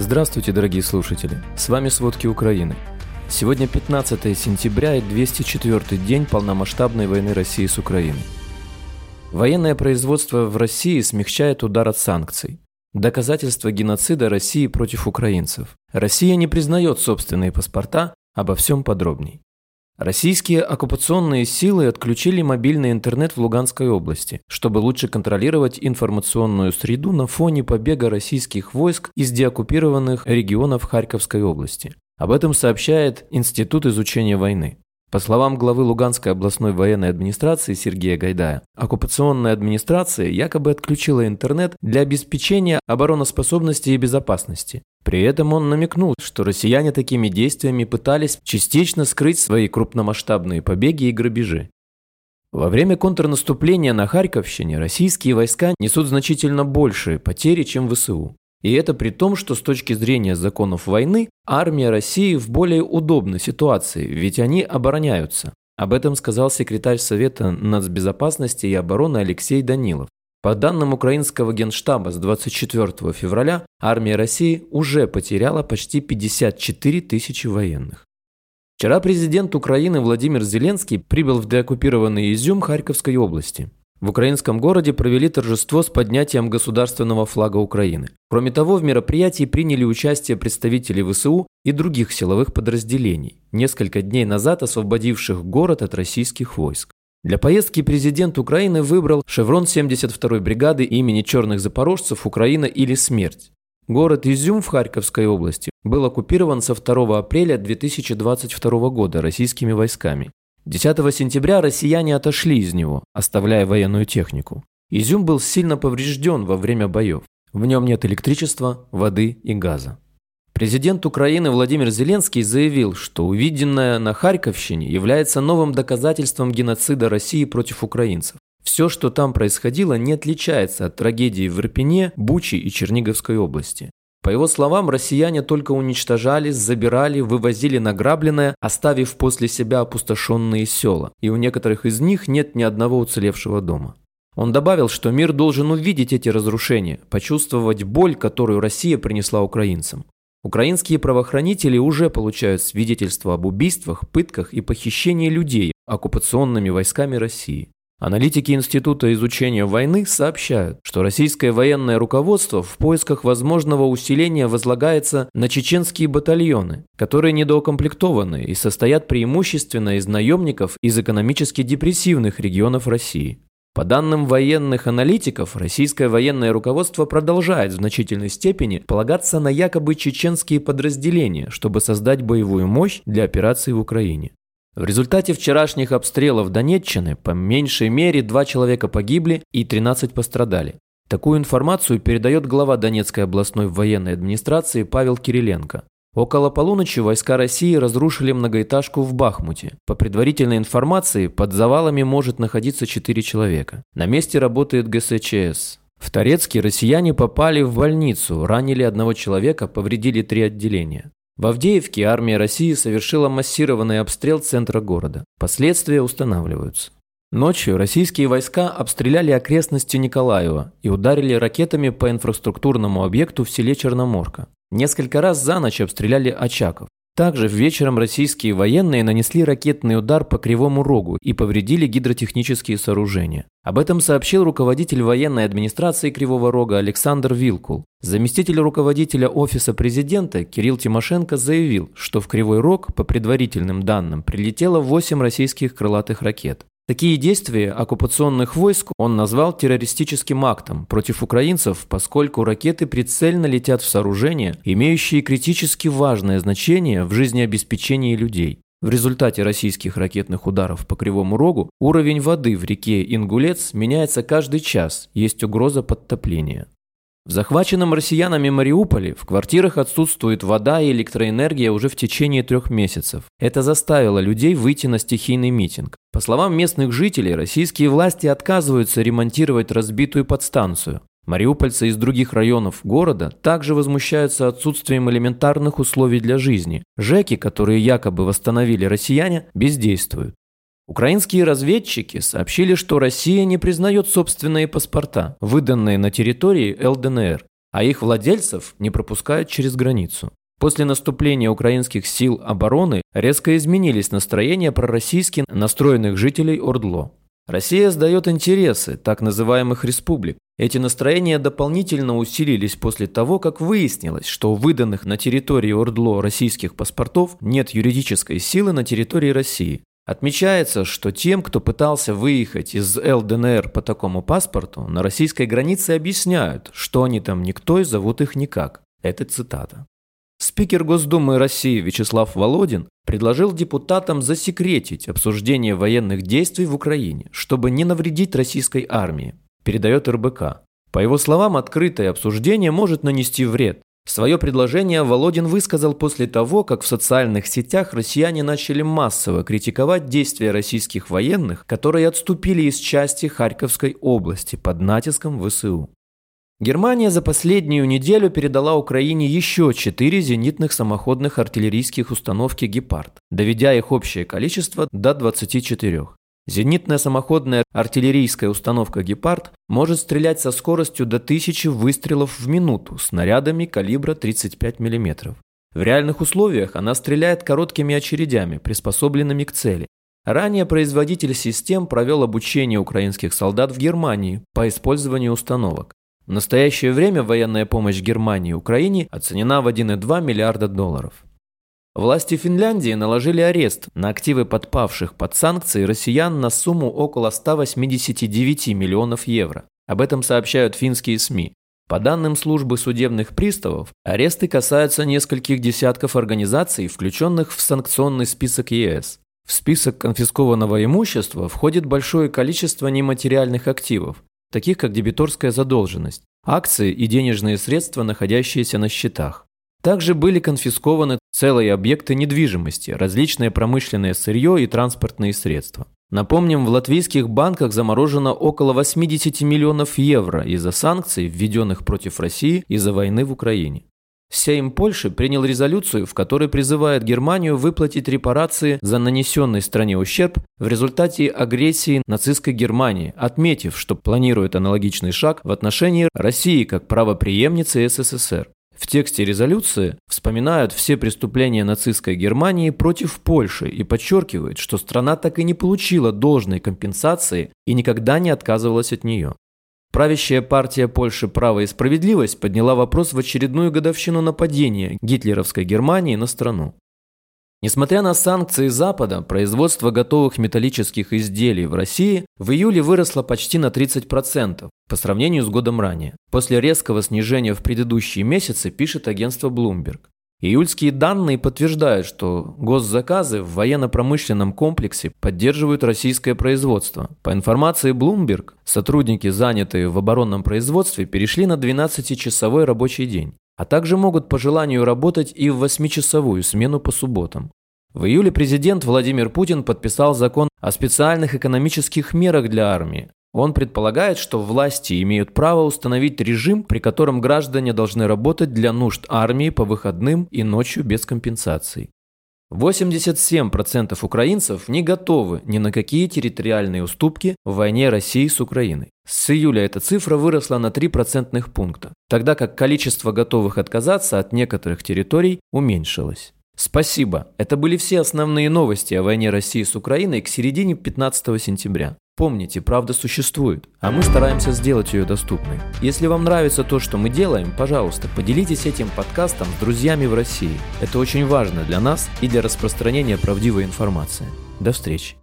Здравствуйте, дорогие слушатели! С вами «Сводки Украины». Сегодня 15 сентября и 204 день полномасштабной войны России с Украиной. Военное производство в России смягчает удар от санкций. Доказательство геноцида России против украинцев. Россия не признает собственные паспорта, обо всем подробней. Российские оккупационные силы отключили мобильный интернет в Луганской области, чтобы лучше контролировать информационную среду на фоне побега российских войск из деоккупированных регионов Харьковской области. Об этом сообщает Институт изучения войны. По словам главы Луганской областной военной администрации Сергея Гайдая, оккупационная администрация якобы отключила интернет для обеспечения обороноспособности и безопасности, при этом он намекнул, что россияне такими действиями пытались частично скрыть свои крупномасштабные побеги и грабежи. Во время контрнаступления на Харьковщине российские войска несут значительно большие потери, чем ВСУ. И это при том, что с точки зрения законов войны армия России в более удобной ситуации, ведь они обороняются. Об этом сказал секретарь Совета нацбезопасности и обороны Алексей Данилов. По данным украинского генштаба с 24 февраля, армия России уже потеряла почти 54 тысячи военных. Вчера президент Украины Владимир Зеленский прибыл в деоккупированный Изюм Харьковской области. В украинском городе провели торжество с поднятием государственного флага Украины. Кроме того, в мероприятии приняли участие представители ВСУ и других силовых подразделений, несколько дней назад освободивших город от российских войск. Для поездки президент Украины выбрал шеврон 72-й бригады имени черных запорожцев «Украина или смерть». Город Изюм в Харьковской области был оккупирован со 2 апреля 2022 года российскими войсками. 10 сентября россияне отошли из него, оставляя военную технику. Изюм был сильно поврежден во время боев. В нем нет электричества, воды и газа. Президент Украины Владимир Зеленский заявил, что увиденное на Харьковщине является новым доказательством геноцида России против украинцев. Все, что там происходило, не отличается от трагедии в Ирпене, Бучи и Черниговской области. По его словам, россияне только уничтожали, забирали, вывозили награбленное, оставив после себя опустошенные села, и у некоторых из них нет ни одного уцелевшего дома. Он добавил, что мир должен увидеть эти разрушения, почувствовать боль, которую Россия принесла украинцам. Украинские правоохранители уже получают свидетельства об убийствах, пытках и похищении людей оккупационными войсками России. Аналитики Института изучения войны сообщают, что российское военное руководство в поисках возможного усиления возлагается на чеченские батальоны, которые недоукомплектованы и состоят преимущественно из наемников из экономически депрессивных регионов России. По данным военных аналитиков, российское военное руководство продолжает в значительной степени полагаться на якобы чеченские подразделения, чтобы создать боевую мощь для операций в Украине. В результате вчерашних обстрелов Донеччины по меньшей мере два человека погибли и 13 пострадали. Такую информацию передает глава Донецкой областной военной администрации Павел Кириленко. Около полуночи войска России разрушили многоэтажку в Бахмуте. По предварительной информации, под завалами может находиться 4 человека. На месте работает ГСЧС. В Торецке россияне попали в больницу, ранили одного человека, повредили три отделения. В Авдеевке армия России совершила массированный обстрел центра города. Последствия устанавливаются. Ночью российские войска обстреляли окрестности Николаева и ударили ракетами по инфраструктурному объекту в селе Черноморка. Несколько раз за ночь обстреляли Очаков. Также вечером российские военные нанесли ракетный удар по Кривому Рогу и повредили гидротехнические сооружения. Об этом сообщил руководитель военной администрации Кривого Рога Александр Вилкул. Заместитель руководителя Офиса президента Кирилл Тимошенко заявил, что в Кривой Рог, по предварительным данным, прилетело 8 российских крылатых ракет. Такие действия оккупационных войск он назвал террористическим актом против украинцев, поскольку ракеты прицельно летят в сооружения, имеющие критически важное значение в жизнеобеспечении людей. В результате российских ракетных ударов по Кривому Рогу уровень воды в реке Ингулец меняется каждый час, есть угроза подтопления. В захваченном россиянами Мариуполе в квартирах отсутствует вода и электроэнергия уже в течение трех месяцев. Это заставило людей выйти на стихийный митинг. По словам местных жителей, российские власти отказываются ремонтировать разбитую подстанцию. Мариупольцы из других районов города также возмущаются отсутствием элементарных условий для жизни. ЖЭКи, которые якобы восстановили россияне, бездействуют. Украинские разведчики сообщили, что Россия не признает собственные паспорта, выданные на территории ЛДНР. а их владельцев не пропускают через границу. После наступления украинских сил обороны резко изменились настроения пророссийски настроенных жителей Ордло. Россия сдает интересы так называемых республик. Эти настроения дополнительно усилились после того, как выяснилось, что у выданных на территории Ордло российских паспортов нет юридической силы на территории России. Отмечается, что тем, кто пытался выехать из ЛДНР по такому паспорту, на российской границе объясняют, что они там никто и зовут их никак. Это цитата. Спикер Госдумы России Вячеслав Володин предложил депутатам засекретить обсуждение военных действий в Украине, чтобы не навредить российской армии, передает РБК. По его словам, открытое обсуждение может нанести вред. Свое предложение Володин высказал после того, как в социальных сетях россияне начали массово критиковать действия российских военных, которые отступили из части Харьковской области под натиском ВСУ. Германия за последнюю неделю передала Украине еще четыре зенитных самоходных артиллерийских установки «Гепард», доведя их общее количество до 24. Зенитная самоходная артиллерийская установка «Гепард» может стрелять со скоростью до 1000 выстрелов в минуту снарядами калибра 35 мм. В реальных условиях она стреляет короткими очередями, приспособленными к цели. Ранее производитель систем провел обучение украинских солдат в Германии по использованию установок. В настоящее время военная помощь Германии и Украине оценена в 1,2 миллиарда долларов. Власти Финляндии наложили арест на активы подпавших под санкции россиян на сумму около 189 миллионов евро. Об этом сообщают финские СМИ. По данным службы судебных приставов, аресты касаются нескольких десятков организаций, включенных в санкционный список ЕС. В список конфискованного имущества входит большое количество нематериальных активов, таких как дебиторская задолженность, акции и денежные средства, находящиеся на счетах. Также были конфискованы целые объекты недвижимости, различное промышленное сырье и транспортные средства. Напомним, в латвийских банках заморожено около 80 миллионов евро из-за санкций, введенных против России из-за войны в Украине. Сейм Польши принял резолюцию, в которой призывает Германию выплатить репарации за нанесенный стране ущерб в результате агрессии нацистской Германии, отметив, что планирует аналогичный шаг в отношении России как правоприемницы СССР. В тексте резолюции вспоминают все преступления нацистской Германии против Польши и подчеркивают, что страна так и не получила должной компенсации и никогда не отказывалась от нее. Правящая партия Польши «Право и справедливость» подняла вопрос в очередную годовщину нападения гитлеровской Германии на страну. Несмотря на санкции Запада, производство готовых металлических изделий в России в июле выросло почти на 30% по сравнению с годом ранее. После резкого снижения в предыдущие месяцы пишет агентство Bloomberg. Июльские данные подтверждают, что госзаказы в военно-промышленном комплексе поддерживают российское производство. По информации Bloomberg, сотрудники, занятые в оборонном производстве, перешли на 12-часовой рабочий день, а также могут по желанию работать и в 8-часовую смену по субботам. В июле президент Владимир Путин подписал закон о специальных экономических мерах для армии, он предполагает, что власти имеют право установить режим, при котором граждане должны работать для нужд армии по выходным и ночью без компенсаций. 87% украинцев не готовы ни на какие территориальные уступки в войне России с Украиной. С июля эта цифра выросла на 3 процентных пункта, тогда как количество готовых отказаться от некоторых территорий уменьшилось. Спасибо. Это были все основные новости о войне России с Украиной к середине 15 сентября. Помните, правда существует, а мы стараемся сделать ее доступной. Если вам нравится то, что мы делаем, пожалуйста, поделитесь этим подкастом с друзьями в России. Это очень важно для нас и для распространения правдивой информации. До встречи.